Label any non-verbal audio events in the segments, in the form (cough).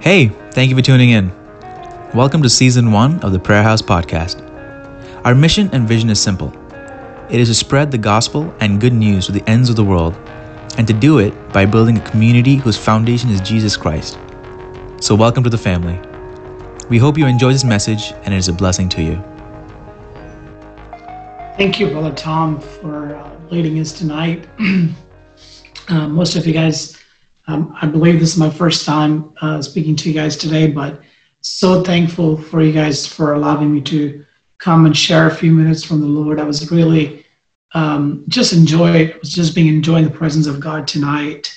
Hey, thank you for tuning in. Welcome to season one of the Prayer House podcast. Our mission and vision is simple it is to spread the gospel and good news to the ends of the world, and to do it by building a community whose foundation is Jesus Christ. So, welcome to the family. We hope you enjoy this message and it is a blessing to you. Thank you, Brother Tom, for uh, leading us tonight. (clears throat) uh, most of you guys, um, I believe this is my first time uh, speaking to you guys today, but so thankful for you guys for allowing me to come and share a few minutes from the Lord. I was really um, just enjoy was just being enjoying the presence of God tonight.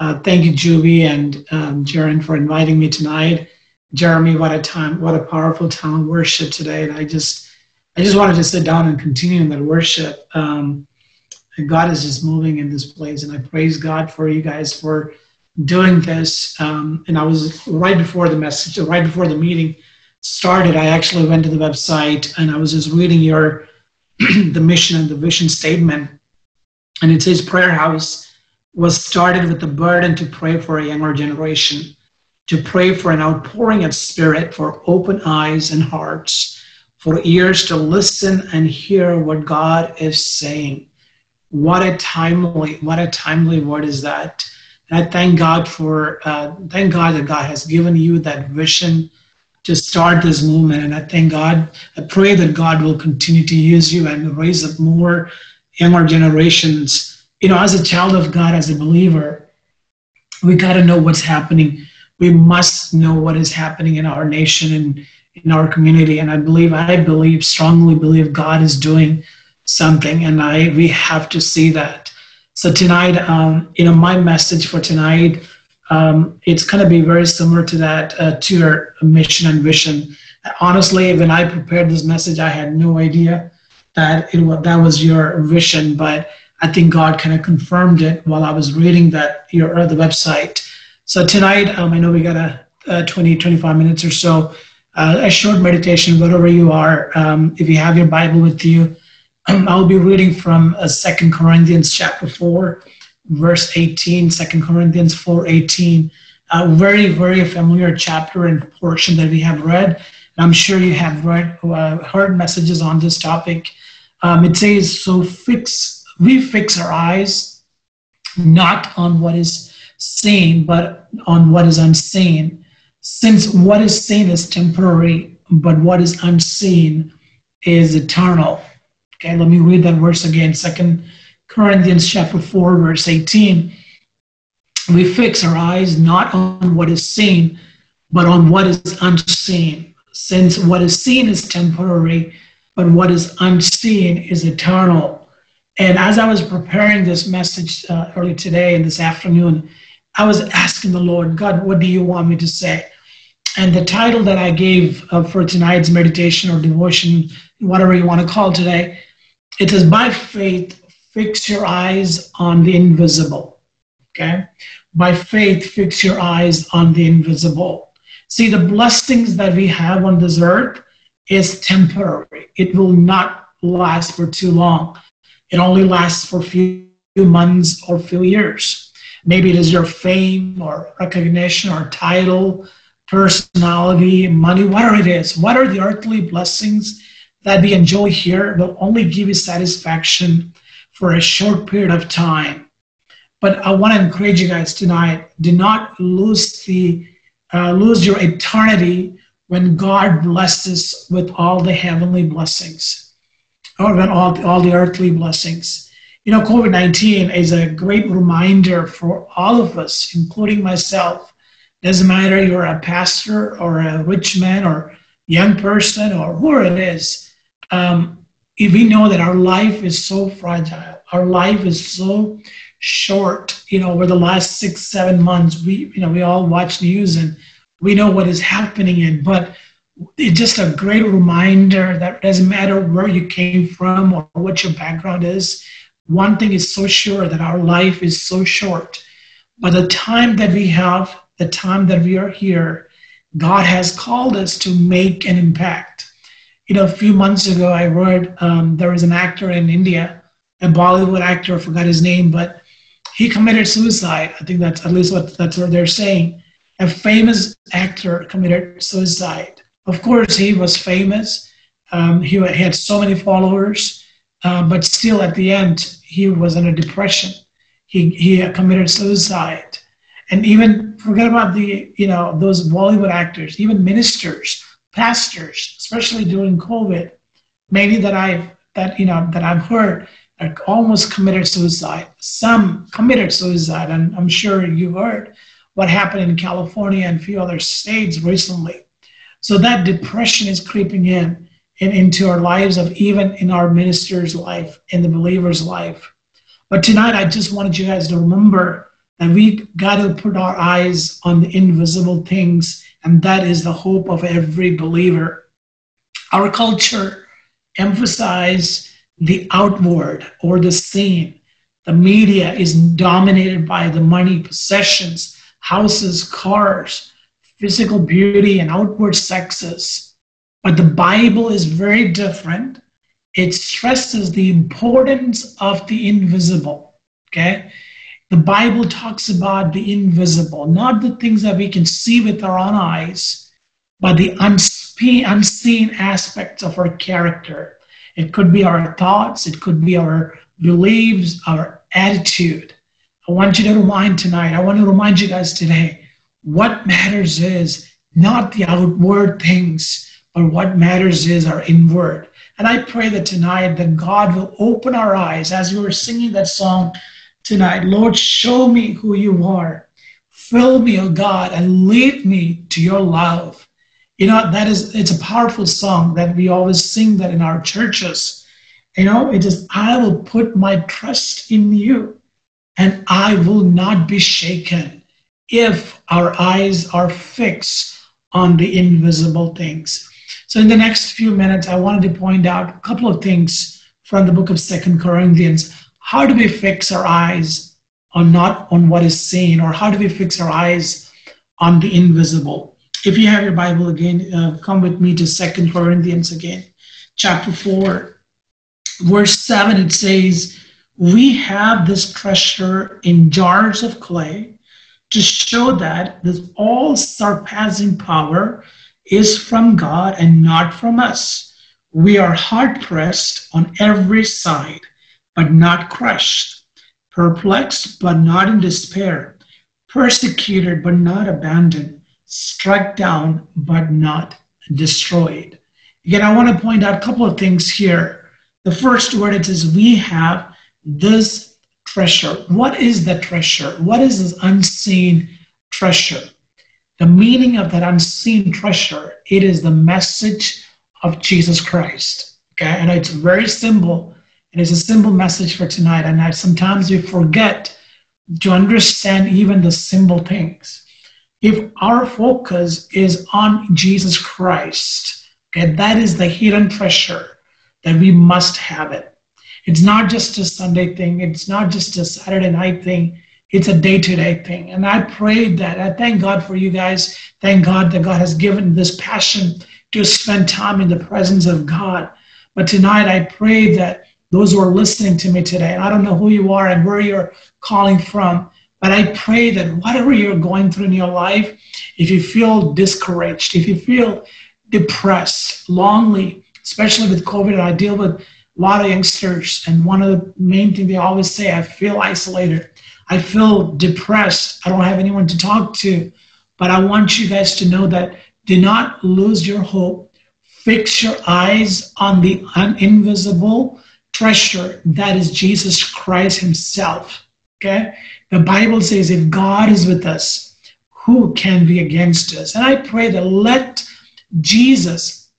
Uh, thank you, Julie and um, for inviting me tonight. Jeremy, what a time, what a powerful time of worship today. And I just, I just wanted to sit down and continue in that worship. Um, God is just moving in this place, and I praise God for you guys for doing this. Um, and I was right before the message, right before the meeting started. I actually went to the website and I was just reading your (clears throat) the mission and the vision statement, and it says Prayer House was started with the burden to pray for a younger generation to pray for an outpouring of spirit, for open eyes and hearts, for ears to listen and hear what God is saying. What a timely, what a timely word is that. And I thank God for, uh, thank God that God has given you that vision to start this movement. And I thank God, I pray that God will continue to use you and raise up more younger generations. You know, as a child of God, as a believer, we got to know what's happening we must know what is happening in our nation and in our community. And I believe, I believe, strongly believe God is doing something, and I we have to see that. So tonight, um, you know, my message for tonight, um, it's going to be very similar to that, uh, to your mission and vision. Honestly, when I prepared this message, I had no idea that it was, that was your vision, but I think God kind of confirmed it while I was reading that your uh, the website. So tonight, um, I know we got a, a 20, 25 minutes or so, uh, a short meditation, wherever you are. Um, if you have your Bible with you, (clears throat) I'll be reading from uh, 2 Corinthians chapter 4, verse 18, 2 Corinthians 4, 18. A very, very familiar chapter and portion that we have read. And I'm sure you have read, uh, heard messages on this topic. Um, it says, so fix, we fix our eyes not on what is seen, but on what is unseen. Since what is seen is temporary, but what is unseen is eternal. Okay, let me read that verse again. Second Corinthians chapter 4, verse 18. We fix our eyes not on what is seen, but on what is unseen. Since what is seen is temporary, but what is unseen is eternal. And as I was preparing this message uh, early today and this afternoon, I was asking the Lord, God, what do you want me to say? And the title that I gave uh, for tonight's meditation or devotion, whatever you want to call today, it says, By faith, fix your eyes on the invisible. Okay? By faith, fix your eyes on the invisible. See, the blessings that we have on this earth is temporary, it will not last for too long. It only lasts for a few months or few years. Maybe it is your fame or recognition or title, personality, money, whatever it is. What are the earthly blessings that we enjoy here will only give you satisfaction for a short period of time. But I want to encourage you guys tonight: do not lose the uh, lose your eternity when God blesses with all the heavenly blessings, or when all all the earthly blessings you know, COVID 19 is a great reminder for all of us, including myself. Doesn't matter you're a pastor or a rich man or young person or who it is. Um, if we know that our life is so fragile, our life is so short. You know, over the last six, seven months, we you know we all watch news and we know what is happening. And but it's just a great reminder that it doesn't matter where you came from or what your background is one thing is so sure that our life is so short. By the time that we have, the time that we are here, God has called us to make an impact. You know, a few months ago, I read um, there was an actor in India, a Bollywood actor, I forgot his name, but he committed suicide. I think that's at least what that's what they're saying. a famous actor committed suicide. Of course, he was famous. Um, he had so many followers, uh, but still, at the end, he was in a depression. He he committed suicide, and even forget about the you know those Bollywood actors, even ministers, pastors, especially during COVID, many that I've that you know that I've heard almost committed suicide. Some committed suicide, and I'm sure you heard what happened in California and a few other states recently. So that depression is creeping in and into our lives of even in our minister's life, in the believer's life. But tonight, I just wanted you guys to remember that we got to put our eyes on the invisible things, and that is the hope of every believer. Our culture emphasizes the outward or the seen. The media is dominated by the money, possessions, houses, cars, physical beauty, and outward sexes. But the Bible is very different. It stresses the importance of the invisible. Okay? The Bible talks about the invisible, not the things that we can see with our own eyes, but the unseen aspects of our character. It could be our thoughts, it could be our beliefs, our attitude. I want you to remind tonight, I want to remind you guys today, what matters is not the outward things, but what matters is our inward. And I pray that tonight that God will open our eyes as we were singing that song tonight. Lord, show me who you are. Fill me, oh God, and lead me to your love. You know, that is it's a powerful song that we always sing that in our churches. You know, it is I will put my trust in you and I will not be shaken if our eyes are fixed on the invisible things. So, in the next few minutes, I wanted to point out a couple of things from the book of Second Corinthians. How do we fix our eyes on not on what is seen, or how do we fix our eyes on the invisible? If you have your Bible again, uh, come with me to Second Corinthians again, chapter 4, verse 7. It says, we have this treasure in jars of clay to show that this all surpassing power is from God and not from us. We are hard pressed on every side, but not crushed, perplexed, but not in despair, persecuted, but not abandoned, struck down, but not destroyed. Again, I want to point out a couple of things here. The first word it is we have this treasure. What is the treasure? What is this unseen treasure? The meaning of that unseen treasure, it is the message of Jesus Christ. Okay, and it's very simple. It is a simple message for tonight. And I, sometimes we forget to understand even the simple things. If our focus is on Jesus Christ, okay, that is the hidden treasure that we must have it. It's not just a Sunday thing. It's not just a Saturday night thing. It's a day to day thing. And I pray that. I thank God for you guys. Thank God that God has given this passion to spend time in the presence of God. But tonight, I pray that those who are listening to me today, I don't know who you are and where you're calling from, but I pray that whatever you're going through in your life, if you feel discouraged, if you feel depressed, lonely, especially with COVID, I deal with a lot of youngsters, and one of the main things they always say, I feel isolated. I feel depressed. I don't have anyone to talk to. But I want you guys to know that do not lose your hope. Fix your eyes on the invisible treasure that is Jesus Christ Himself. Okay? The Bible says, if God is with us, who can be against us? And I pray that let Jesus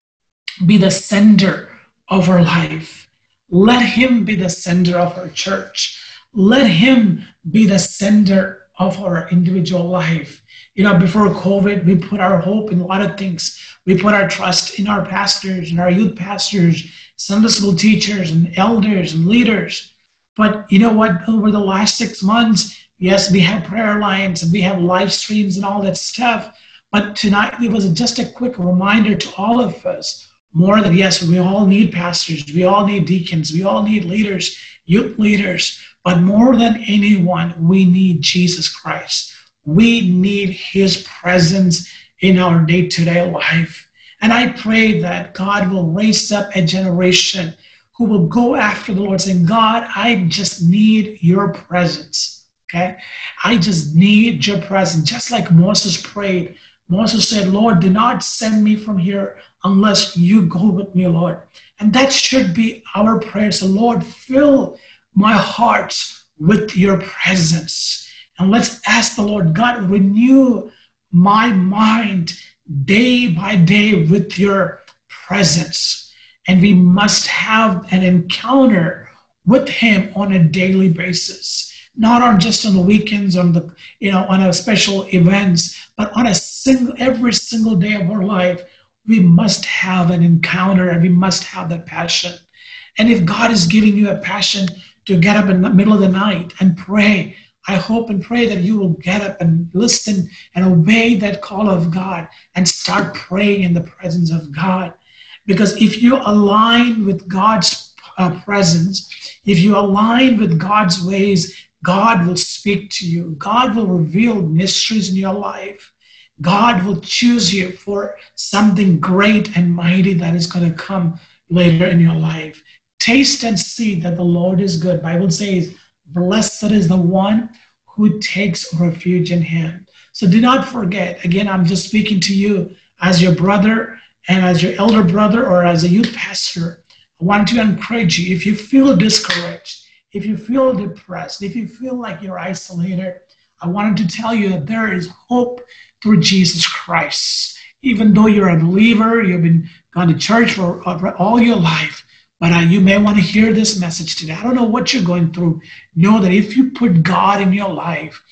be the center of our life. Let him be the center of our church. Let him be the center of our individual life. You know, before COVID, we put our hope in a lot of things. We put our trust in our pastors and our youth pastors, Sunday school teachers and elders and leaders. But you know what? Over the last six months, yes, we have prayer lines and we have live streams and all that stuff. But tonight, it was just a quick reminder to all of us more than yes, we all need pastors, we all need deacons, we all need leaders, youth leaders, but more than anyone, we need Jesus Christ. We need His presence in our day to day life. And I pray that God will raise up a generation who will go after the Lord, saying, God, I just need your presence. Okay? I just need your presence. Just like Moses prayed, Moses said, Lord, do not send me from here unless you go with me, Lord. And that should be our prayer. So, Lord, fill my heart with your presence. And let's ask the Lord, God, renew my mind day by day with your presence. And we must have an encounter with him on a daily basis not on just on the weekends on the you know on a special events but on a single every single day of our life we must have an encounter and we must have that passion and if god is giving you a passion to get up in the middle of the night and pray I hope and pray that you will get up and listen and obey that call of God and start praying in the presence of God. Because if you align with God's uh, presence, if you align with God's ways, God will speak to you. God will reveal mysteries in your life. God will choose you for something great and mighty that is going to come later in your life. Taste and see that the Lord is good. Bible says Blessed is the one who takes refuge in him. So do not forget, again, I'm just speaking to you as your brother and as your elder brother or as a youth pastor. I want to encourage you if you feel discouraged, if you feel depressed, if you feel like you're isolated, I wanted to tell you that there is hope through Jesus Christ. Even though you're a believer, you've been gone to church for uh, all your life, but uh, you may want to hear this message today. I don't know what you're going through. Know that if you put God in your life,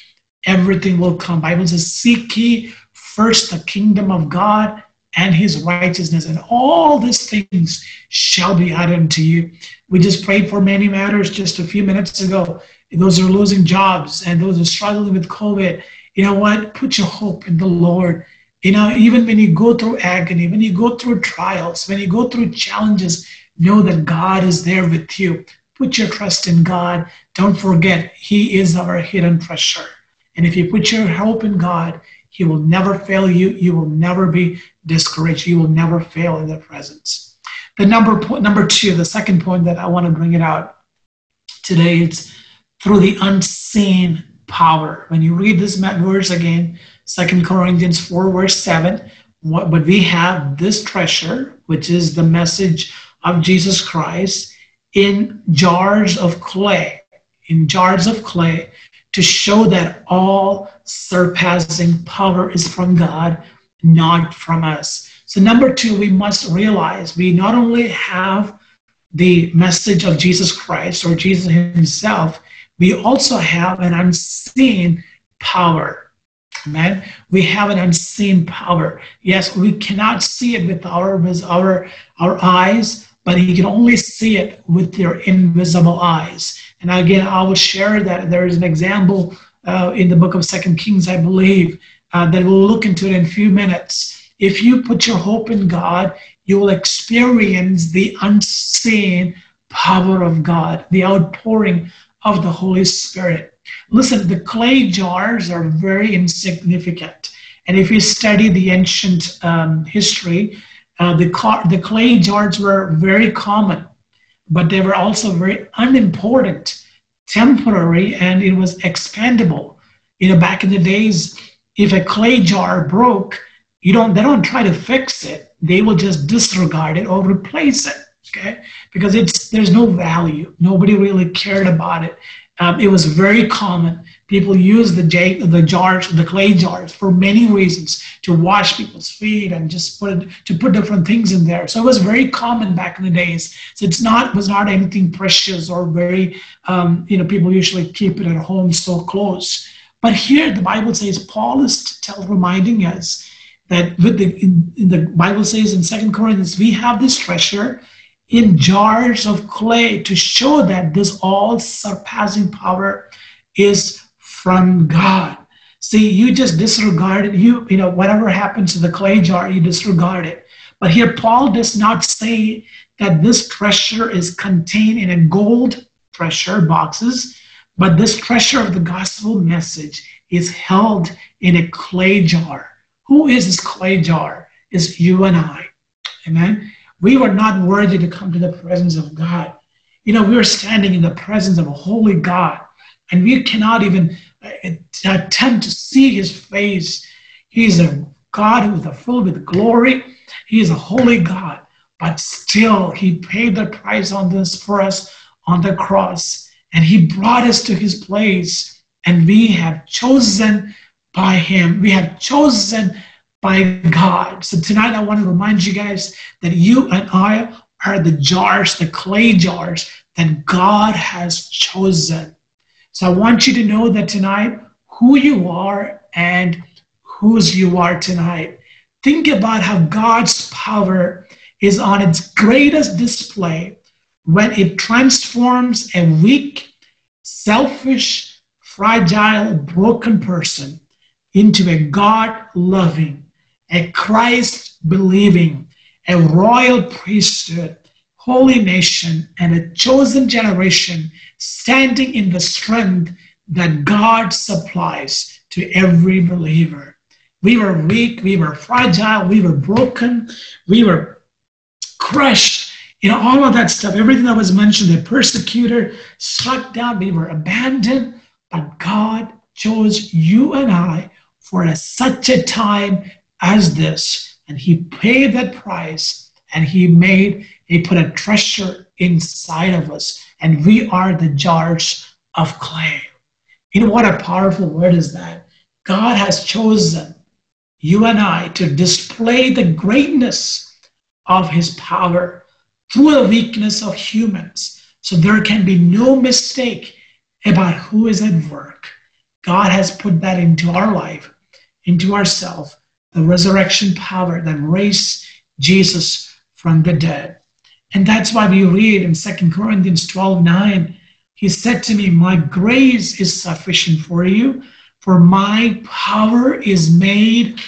everything will come. Bible says, "Seek ye first the kingdom of God and His righteousness, and all these things shall be added unto you." We just prayed for many matters just a few minutes ago. Those are losing jobs and those are struggling with COVID. You know what? Put your hope in the Lord. You know, even when you go through agony, when you go through trials, when you go through challenges, Know that God is there with you. Put your trust in God. Don't forget, He is our hidden treasure. And if you put your hope in God, He will never fail you. You will never be discouraged. You will never fail in the presence. The number point, number two, the second point that I want to bring it out today, it's through the unseen power. When you read this verse again, Second Corinthians 4, verse 7, what, but we have this treasure, which is the message of Jesus Christ in jars of clay, in jars of clay, to show that all surpassing power is from God, not from us. So, number two, we must realize we not only have the message of Jesus Christ or Jesus Himself, we also have an unseen power. Amen. We have an unseen power. Yes, we cannot see it with our with our our eyes, but you can only see it with your invisible eyes. And again, I will share that there is an example uh, in the book of Second Kings, I believe, uh, that we'll look into it in a few minutes. If you put your hope in God, you will experience the unseen power of God, the outpouring of the Holy Spirit. Listen, the clay jars are very insignificant. And if you study the ancient um, history, uh, the, car, the clay jars were very common, but they were also very unimportant, temporary, and it was expandable. You know, back in the days, if a clay jar broke, you don't they don't try to fix it. They will just disregard it or replace it. Okay, because it's there's no value. Nobody really cared about it. Um, it was very common People use the, j- the jars, the clay jars, for many reasons to wash people's feet and just put to put different things in there. So it was very common back in the days. So it's not was not anything precious or very um, you know people usually keep it at home so close. But here the Bible says Paul is tell, reminding us that with the in, in the Bible says in Second Corinthians we have this treasure in jars of clay to show that this all surpassing power is from God. See, you just disregard it. You, you know, whatever happens to the clay jar, you disregard it. But here, Paul does not say that this treasure is contained in a gold treasure boxes, but this treasure of the gospel message is held in a clay jar. Who is this clay jar? Is you and I. Amen. We were not worthy to come to the presence of God. You know, we are standing in the presence of a holy God, and we cannot even attempt to see his face. He's a God who is filled with glory. He is a holy God, but still he paid the price on this for us on the cross, and he brought us to his place, and we have chosen by him. We have chosen by God. So tonight I want to remind you guys that you and I are the jars, the clay jars that God has chosen. So I want you to know that tonight who you are and whose you are tonight. Think about how God's power is on its greatest display when it transforms a weak, selfish, fragile, broken person into a God loving, a Christ believing, a royal priesthood, holy nation, and a chosen generation standing in the strength that God supplies to every believer. We were weak, we were fragile, we were broken, we were crushed, you know, all of that stuff, everything that was mentioned, the persecutor struck down, we were abandoned, but God chose you and I for a, such a time as this. And He paid that price and He made, He put a treasure inside of us. And we are the jars of clay. You know what a powerful word is that? God has chosen you and I to display the greatness of His power through the weakness of humans. So there can be no mistake about who is at work. God has put that into our life, into ourselves, the resurrection power that raised Jesus from the dead. And that's why we read in 2 Corinthians 12 9, he said to me, My grace is sufficient for you, for my power is made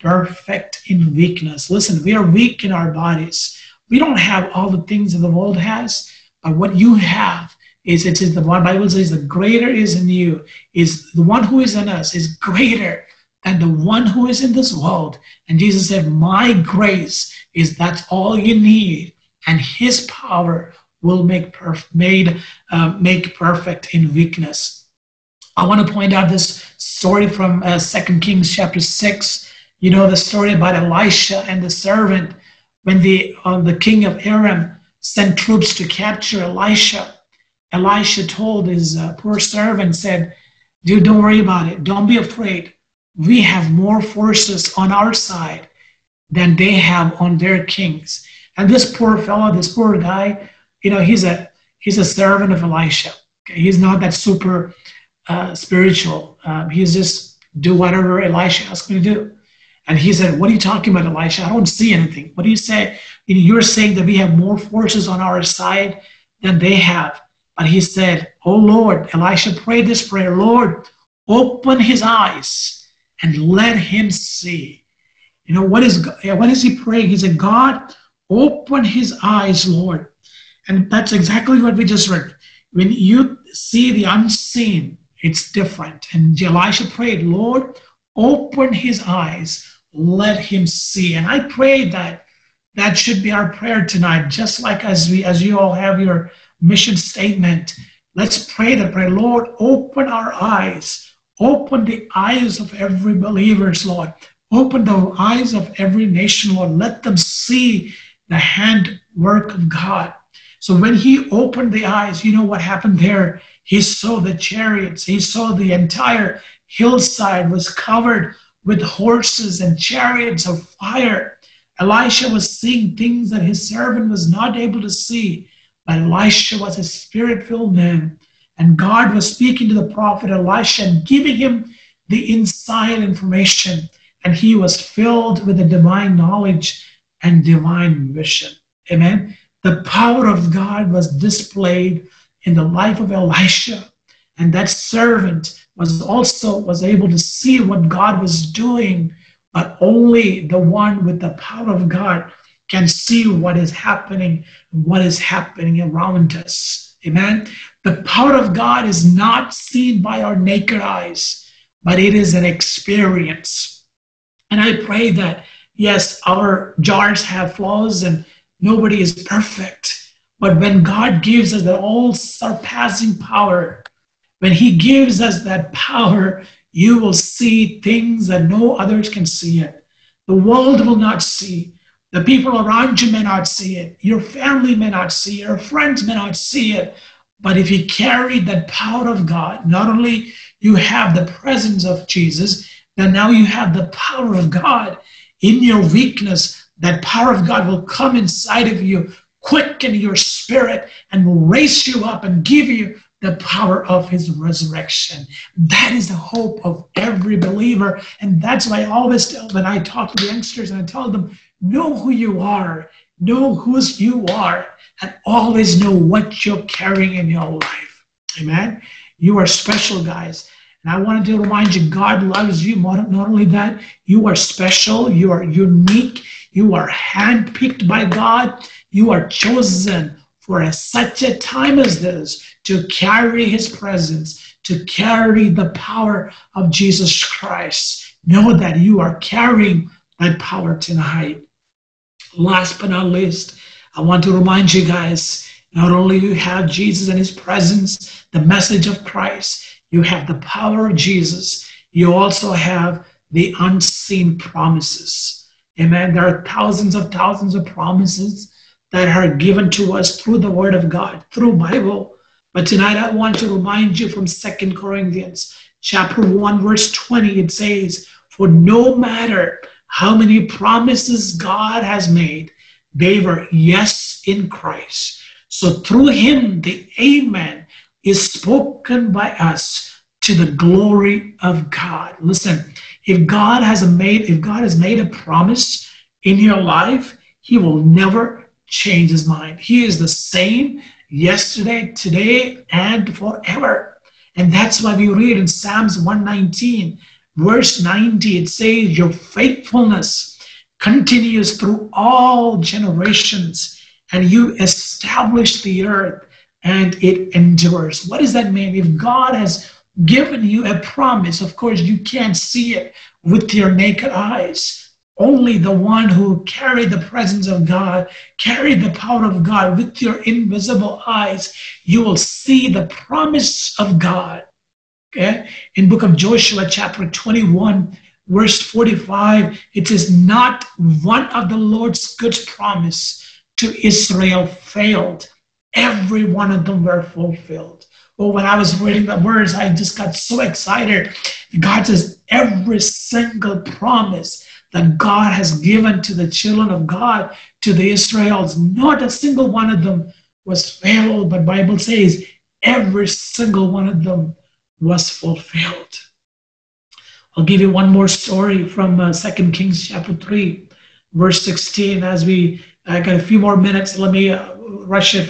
perfect in weakness. Listen, we are weak in our bodies. We don't have all the things that the world has, but what you have is it is the one Bible says the greater is in you, is the one who is in us is greater than the one who is in this world. And Jesus said, My grace is that's all you need, and his power will make perf- made uh, make perfect in weakness. I want to point out this story from uh, Second Kings chapter six. You know the story about Elisha and the servant when the, uh, the king of Aram sent troops to capture Elisha, Elisha told his uh, poor servant, said, Dude, don't worry about it. Don't be afraid. We have more forces on our side than they have on their kings. And this poor fellow, this poor guy, you know, he's a he's a servant of Elisha. Okay? He's not that super uh, spiritual. Um, he's just do whatever Elisha asks me to do. And he said, What are you talking about, Elisha? I don't see anything. What do you say? You're saying that we have more forces on our side than they have. But he said, Oh Lord, Elisha prayed this prayer Lord, open his eyes and let him see. You know, what is, what is he praying? He said, God, open his eyes, Lord. And that's exactly what we just read. When you see the unseen, it's different. And Elisha prayed, Lord, open his eyes let him see. And I pray that that should be our prayer tonight, just like as we as you all have your mission statement. Let's pray that prayer. Lord, open our eyes. Open the eyes of every believers, Lord. Open the eyes of every nation, Lord. Let them see the handwork of God. So when he opened the eyes, you know what happened there? He saw the chariots. He saw the entire hillside was covered with horses and chariots of fire. Elisha was seeing things that his servant was not able to see, but Elisha was a spirit filled man. And God was speaking to the prophet Elisha and giving him the inside information. And he was filled with the divine knowledge and divine mission. Amen. The power of God was displayed in the life of Elisha. And that servant was also was able to see what God was doing, but only the one with the power of God can see what is happening, what is happening around us. Amen. The power of God is not seen by our naked eyes. but it is an experience. And I pray that, yes, our jars have flaws and nobody is perfect. But when God gives us that all surpassing power, when He gives us that power, you will see things that no others can see it. The world will not see. The people around you may not see it. Your family may not see it. Your friends may not see it. But if you carry that power of God, not only you have the presence of Jesus, then now you have the power of God in your weakness. That power of God will come inside of you, quicken your spirit, and will raise you up and give you the power of his resurrection. That is the hope of every believer. And that's why I always tell when I talk to the youngsters and I tell them, know who you are, know whose you are, and always know what you're carrying in your life. Amen. You are special, guys. And I wanted to remind you, God loves you. Not only that, you are special, you are unique, you are handpicked by God, you are chosen for a, such a time as this to carry his presence, to carry the power of Jesus Christ. Know that you are carrying that power tonight. Last but not least, I want to remind you guys not only you have Jesus and his presence, the message of Christ, you have the power of Jesus, you also have the unseen promises. Amen. There are thousands of thousands of promises that are given to us through the word of God, through Bible. But tonight I want to remind you from Second Corinthians chapter 1 verse 20 it says, "For no matter how many promises God has made, they were yes in Christ. So through him the amen is spoken by us to the glory of God. Listen, if God has made if God has made a promise in your life, he will never change his mind. He is the same yesterday, today, and forever. And that's why we read in Psalms 119, verse 90, it says, Your faithfulness continues through all generations, and you establish the earth and it endures. What does that mean? If God has given you a promise, of course, you can't see it with your naked eyes. Only the one who carried the presence of God, carried the power of God with your invisible eyes, you will see the promise of God. Okay? In book of Joshua, chapter 21, verse 45, it says, Not one of the Lord's good promise to Israel failed. Every one of them were fulfilled. Well, when I was reading the words, I just got so excited. God says, every single promise that God has given to the children of God, to the Israels, not a single one of them was failed, but Bible says every single one of them was fulfilled. I'll give you one more story from uh, 2 Kings chapter 3, verse 16. As we I got a few more minutes, let me uh,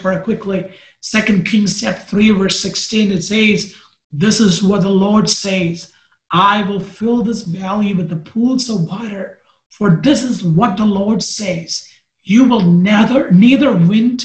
for it quickly. Second Kings chapter 3, verse 16, it says, This is what the Lord says. I will fill this valley with the pools of water, for this is what the Lord says. You will neither neither wind,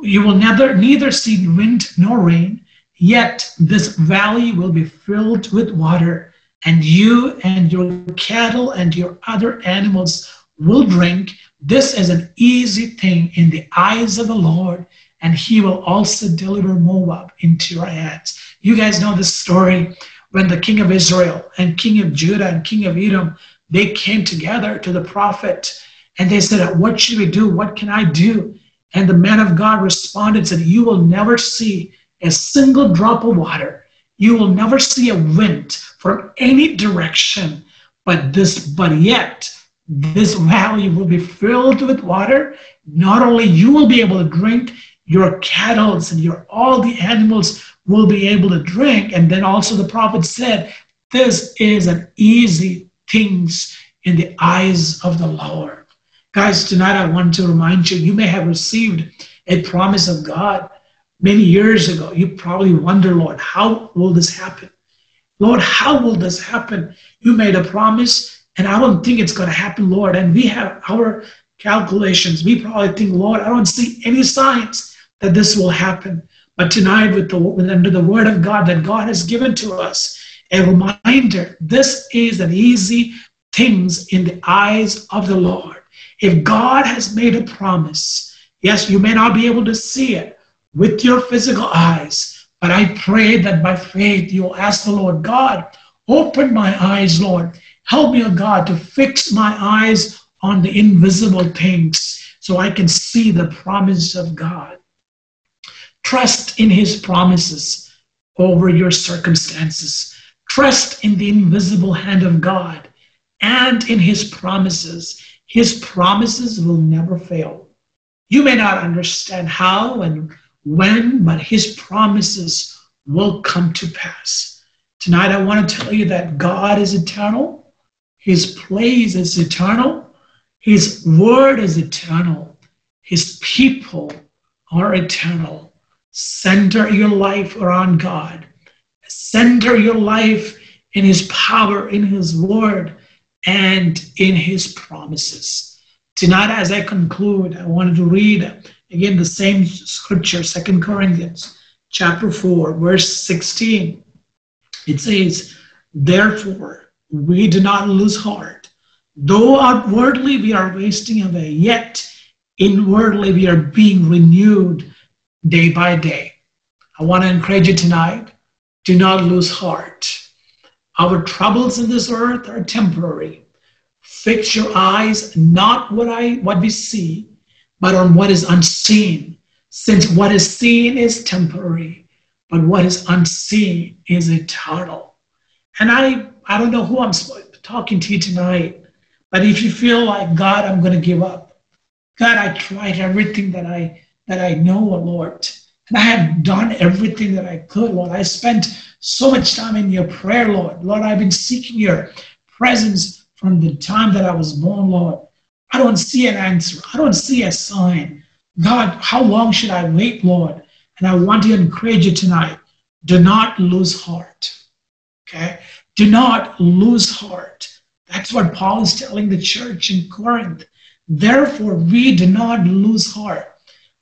you will neither neither see wind nor rain, yet this valley will be filled with water and you and your cattle and your other animals will drink. This is an easy thing in the eyes of the Lord, and he will also deliver Moab into your hands. You guys know this story when the king of Israel and king of Judah and king of Edom, they came together to the prophet and they said, what should we do? What can I do? And the man of God responded, said, you will never see a single drop of water. You will never see a wind from any direction, but this, but yet this valley will be filled with water. Not only you will be able to drink, your cattle and your all the animals will be able to drink. And then also the prophet said, This is an easy things in the eyes of the Lord. Guys, tonight I want to remind you, you may have received a promise of God many years ago. You probably wonder, Lord, how will this happen? Lord, how will this happen? You made a promise, and I don't think it's going to happen, Lord. And we have our calculations. We probably think, Lord, I don't see any signs that this will happen. But tonight, with the under the word of God that God has given to us, a reminder this is an easy things in the eyes of the Lord. If God has made a promise, yes, you may not be able to see it with your physical eyes, but I pray that by faith you'll ask the Lord, God, open my eyes, Lord. Help me, oh God, to fix my eyes on the invisible things so I can see the promise of God. Trust in his promises over your circumstances. Trust in the invisible hand of God and in his promises. His promises will never fail. You may not understand how and when, but his promises will come to pass. Tonight, I want to tell you that God is eternal, his place is eternal, his word is eternal, his people are eternal. Center your life around God. Center your life in His power, in His word, and in His promises. Tonight, as I conclude, I wanted to read again the same scripture, Second Corinthians chapter 4, verse 16. It says, Therefore, we do not lose heart. Though outwardly we are wasting away, yet inwardly we are being renewed day by day. I want to encourage you tonight do not lose heart. Our troubles in this earth are temporary. Fix your eyes not what I what we see, but on what is unseen. Since what is seen is temporary, but what is unseen is eternal. And I I don't know who I'm talking to tonight, but if you feel like God, I'm going to give up. God, I tried everything that I that I know, oh Lord. And I have done everything that I could, Lord. I spent so much time in your prayer, Lord. Lord, I've been seeking your presence from the time that I was born, Lord. I don't see an answer. I don't see a sign. God, how long should I wait, Lord? And I want to encourage you tonight do not lose heart. Okay? Do not lose heart. That's what Paul is telling the church in Corinth. Therefore, we do not lose heart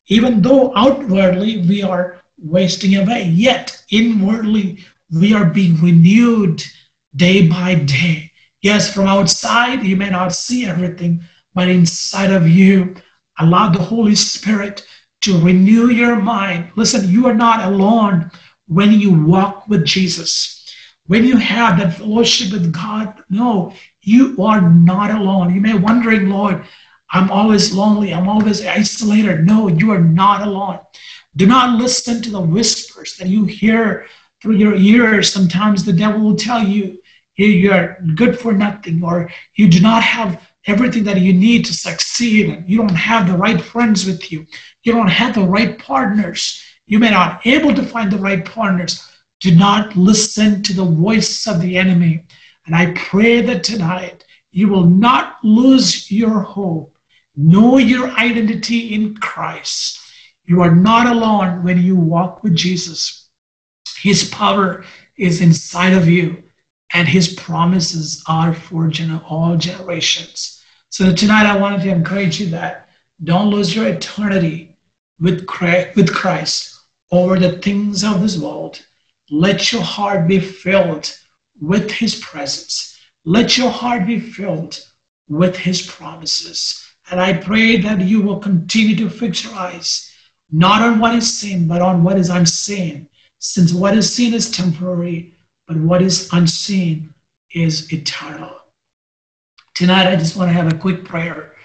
even though outwardly we are wasting away, yet inwardly we are being renewed day by day. Yes, from outside you may not see everything, but inside of you, allow the Holy Spirit to renew your mind. Listen, you are not alone when you walk with Jesus. When you have that fellowship with God, no, you are not alone. You may be wondering, Lord, I'm always lonely. I'm always isolated. No, you are not alone. Do not listen to the whispers that you hear through your ears. Sometimes the devil will tell you you're good for nothing or you do not have everything that you need to succeed and you don't have the right friends with you. You don't have the right partners. You may not able to find the right partners. Do not listen to the voice of the enemy. And I pray that tonight you will not lose your hope Know your identity in Christ. You are not alone when you walk with Jesus. His power is inside of you, and his promises are for all generations. So tonight I wanted to encourage you that don't lose your eternity with Christ over the things of this world. Let your heart be filled with his presence. Let your heart be filled with his promises. And I pray that you will continue to fix your eyes, not on what is seen, but on what is unseen. Since what is seen is temporary, but what is unseen is eternal. Tonight, I just want to have a quick prayer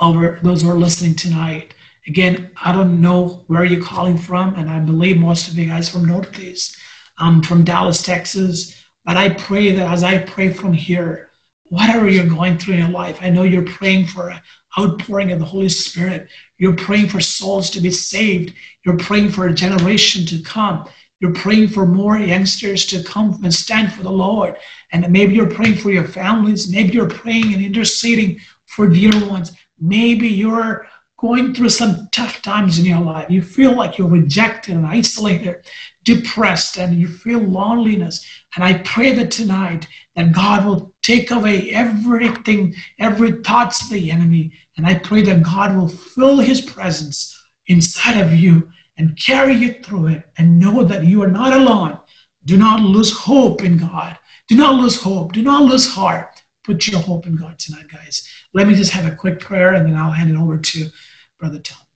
over those who are listening tonight. Again, I don't know where you're calling from, and I believe most of you guys from Northeast. I'm from Dallas, Texas. But I pray that as I pray from here, whatever you're going through in your life, I know you're praying for an outpouring of the Holy Spirit. You're praying for souls to be saved. You're praying for a generation to come. You're praying for more youngsters to come and stand for the Lord. And maybe you're praying for your families. Maybe you're praying and interceding for dear ones. Maybe you're going through some tough times in your life. You feel like you're rejected and isolated, depressed, and you feel loneliness. And I pray that tonight that God will take away everything, every thoughts of the enemy. And I pray that God will fill his presence inside of you and carry you through it and know that you are not alone. Do not lose hope in God. Do not lose hope. Do not lose heart. Put your hope in God tonight, guys. Let me just have a quick prayer and then I'll hand it over to Brother Tom.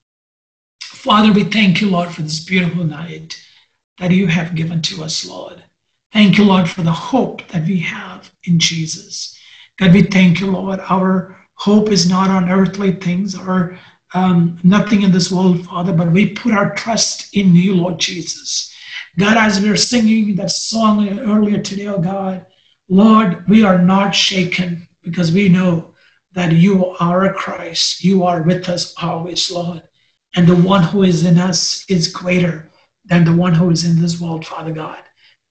Father, we thank you, Lord, for this beautiful night that you have given to us, Lord. Thank you, Lord, for the hope that we have in Jesus. God, we thank you, Lord. Our hope is not on earthly things or um, nothing in this world, Father, but we put our trust in you, Lord Jesus. God, as we are singing that song earlier today, oh God, Lord, we are not shaken because we know that you are Christ. You are with us always, Lord. And the one who is in us is greater than the one who is in this world, Father God.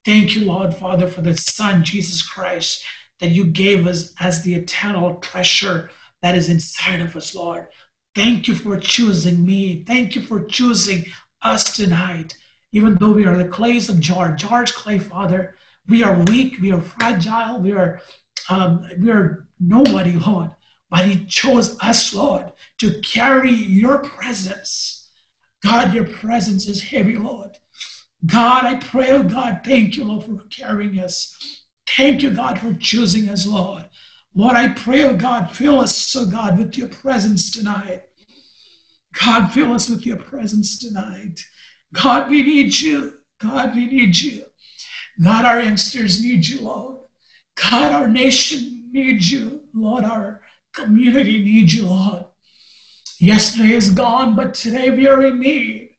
Thank you, Lord, Father, for the Son, Jesus Christ, that you gave us as the eternal treasure that is inside of us, Lord. Thank you for choosing me. Thank you for choosing us tonight. Even though we are the clays of jar, jar's clay, Father, we are weak, we are fragile, we are um, we are nobody, Lord. But He chose us, Lord, to carry your presence. God, your presence is heavy, Lord. God, I pray, oh God, thank you, Lord, for carrying us. Thank you, God, for choosing us, Lord. Lord, I pray, oh God, fill us, oh God, with your presence tonight. God, fill us with your presence tonight. God, we need you. God, we need you. God, our youngsters need you, Lord. God, our nation needs you. Lord, our community needs you, Lord. Yesterday is gone, but today we are in need.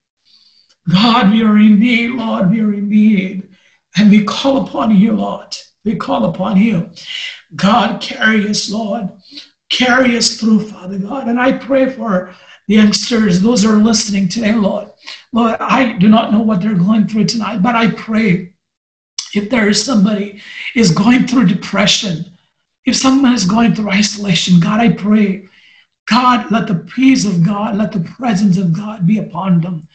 God, we are in need, Lord, we are in need. And we call upon you, Lord. We call upon you. God, carry us, Lord. Carry us through, Father God. And I pray for the youngsters, those are listening today, Lord. Lord, I do not know what they're going through tonight, but I pray if there is somebody is going through depression, if someone is going through isolation, God, I pray, God, let the peace of God, let the presence of God be upon them.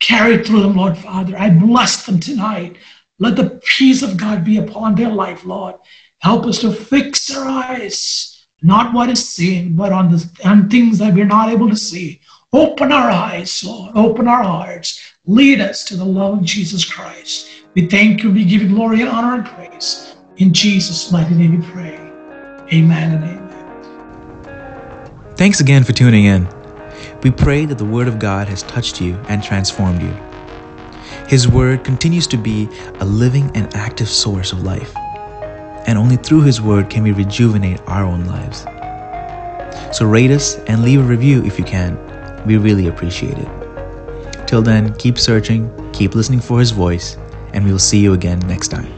Carry through them, Lord Father. I bless them tonight. Let the peace of God be upon their life, Lord. Help us to fix our eyes, not what is seen, but on the on things that we're not able to see. Open our eyes, Lord. Open our hearts. Lead us to the love of Jesus Christ. We thank you. We give you glory and honor and praise. In Jesus' mighty name we pray. Amen and amen. Thanks again for tuning in. We pray that the Word of God has touched you and transformed you. His Word continues to be a living and active source of life. And only through His Word can we rejuvenate our own lives. So rate us and leave a review if you can. We really appreciate it. Till then, keep searching, keep listening for His voice, and we will see you again next time.